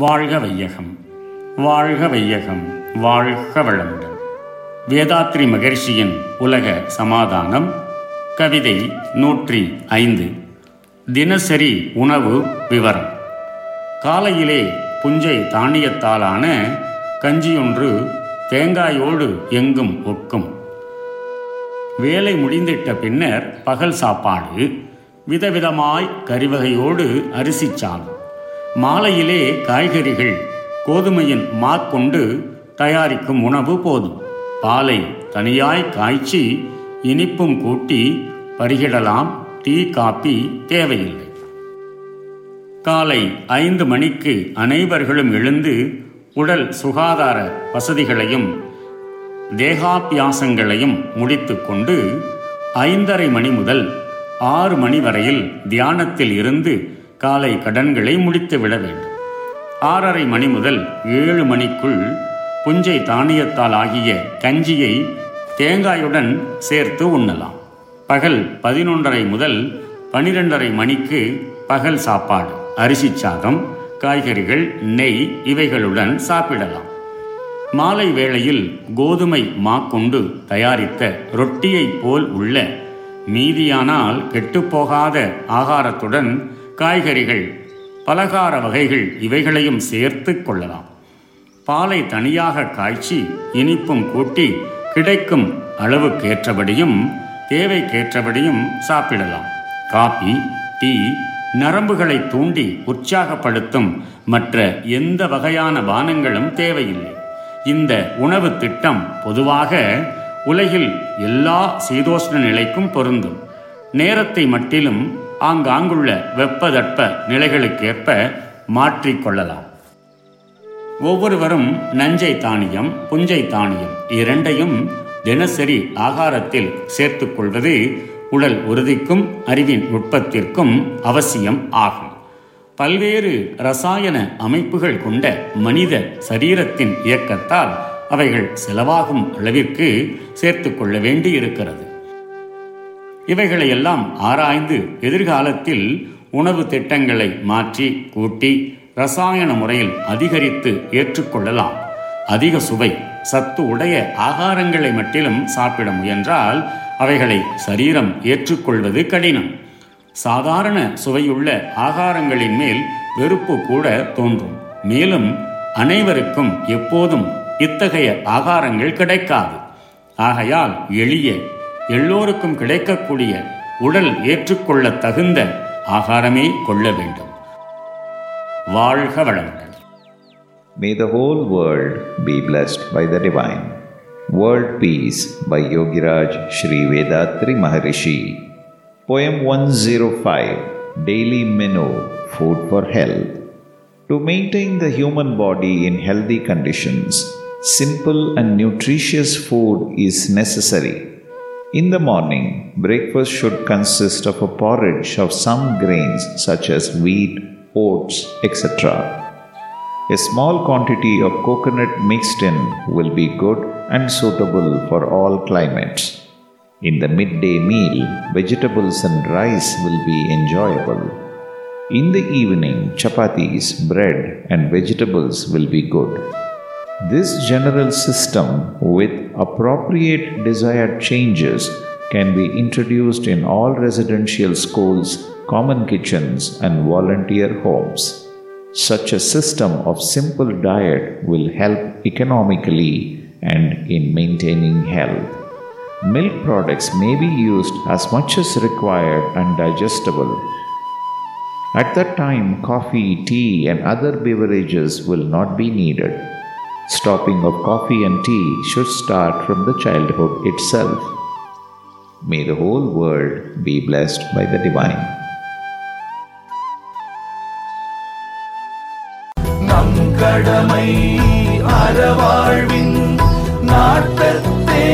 வாழ்க வையகம் வாழ்க வையகம் வாழ்க வளமுடன். வேதாத்ரி மகர்ஷியின் உலக சமாதானம் கவிதை நூற்றி ஐந்து. தினசரி உணவு விவரம். காலையிலே புஞ்சை தானியத்தாலான கஞ்சியொன்று தேங்காயோடு எங்கும் ஒக்கும். வேலை முடிந்திட்ட பின்னர் பகல் சாப்பாடு விதவிதமாய் கறிவகையோடு அரிசிச்சாதம் மாலையிலே காய்கறிகள் கோதுமையின் மாக்கொண்டு தயாரிக்கும் உணவு போதும். பாலை தனியாய் காய்ச்சி இனிப்பும் கூட்டி பருகிடலாம். டீ காப்பி தேவையில்லை. காலை ஐந்து மணிக்கு அனைவர்களும் எழுந்து உடல் சுகாதார வசதிகளையும் தேகாபியாசங்களையும் முடித்துக்கொண்டு ஐந்தரை மணி முதல் ஆறு மணி வரையில் தியானத்தில் இருந்து காலை கடன்களை முடித்து விட வேண்டும். ஆறரை மணி முதல் ஏழு மணிக்குள் புஞ்சை தானியத்தால் ஆகிய கஞ்சியை தேங்காயுடன் சேர்த்து உண்ணலாம். பகல் பதினொன்றரை முதல் பனிரெண்டரை மணிக்கு பகல் சாப்பாடு அரிசி சாதம் காய்கறிகள் நெய் இவைகளுடன் சாப்பிடலாம். மாலை வேளையில் கோதுமை மாக்கொண்டு தயாரித்த ரொட்டியைப் போல் உள்ள மீதியானால் கெட்டுப்போகாத ஆகாரத்துடன் காய்கறிகள் பலகார வகைகள் இவைகளையும் சேர்த்து கொள்ளலாம். பாலை தனியாக காய்ச்சி இனிப்பும் கூட்டி கிடைக்கும் அளவுக்கேற்றபடியும் தேவைக்கேற்றபடியும் சாப்பிடலாம். காபி டீ நரம்புகளை தூண்டி உற்சாகப்படுத்தும் மற்ற எந்த வகையான பானங்களும் தேவையில்லை. இந்த உணவு திட்டம் பொதுவாக உலகில் எல்லா சீதோஷ்ண நிலைக்கும் பொருந்தும். நேரத்தை மட்டிலும் ஆங்காங்குள்ள வெப்பதட்ப நிலைகளுக்கேற்ப மாற்றிக்கொள்ளலாம் ஒவ்வொருவரும் நஞ்சை தானியம் புஞ்சை தானியம் இரண்டையும் தினசரி ஆகாரத்தில் சேர்த்துக்கொள்வது உடல் உறுதிக்கும் அறிவின் நுட்பத்திற்கும் அவசியம் ஆகும். பல்வேறு ரசாயன அமைப்புகள் கொண்ட மனித சரீரத்தின் இயக்கத்தால் அவைகள் செலவாகும் அளவிற்கு சேர்த்து கொள்ள வேண்டி இருக்கிறது இவைகளையெல்லாம் ஆராய்ந்து எதிர்காலத்தில் உணவு திட்டங்களை மாற்றி கூட்டி ரசாயன முறையில் அதிகரித்து ஏற்றுக்கொள்ளலாம். அதிக சுவை சத்து உடைய ஆகாரங்களை மட்டிலும் சாப்பிட முயன்றால் அவைகளை சரீரம் ஏற்றுக்கொள்வது கடினம். சாதாரண சுவையுள்ள ஆகாரங்களின் மேல் வெறுப்பு கூட தோன்றும். மேலும் அனைவருக்கும் எப்போதும் இத்தகைய ஆகாரங்கள் கிடைக்காது. ஆகையால் எளிய எல்லோருக்கும் கிடைக்கக்கூடிய உடல் ஏற்றுக்கொள்ள தகுந்த ஆகாரமே கொள்ள வேண்டும் வாழ்க வளமுடன் May the whole world be blessed by the divine. World Peace by Yogiraj Sri Vedatri Maharishi. Poem 105 Daily Menu Food for Health. To maintain the human body in healthy conditions, simple and nutritious food is necessary. In the morning, breakfast should consist of a porridge of some grains such as wheat, oats, etc. A small quantity of coconut mixed in will be good and suitable for all climates. In the midday meal, vegetables and rice will be enjoyable. In the evening, chapatis, bread, and vegetables will be good. This general system, with appropriate desired changes, can be introduced in all residential schools, common kitchens, and volunteer homes. Such a system of simple diet will help economically and in maintaining health. Milk products may be used as much as required and digestible. At that time, coffee, tea, and other beverages will not be needed. Stopping of coffee and tea should start from the childhood itself. May the whole world be blessed by the divine. நம் கடமை அறவாழ்வின் நாட்டத்தே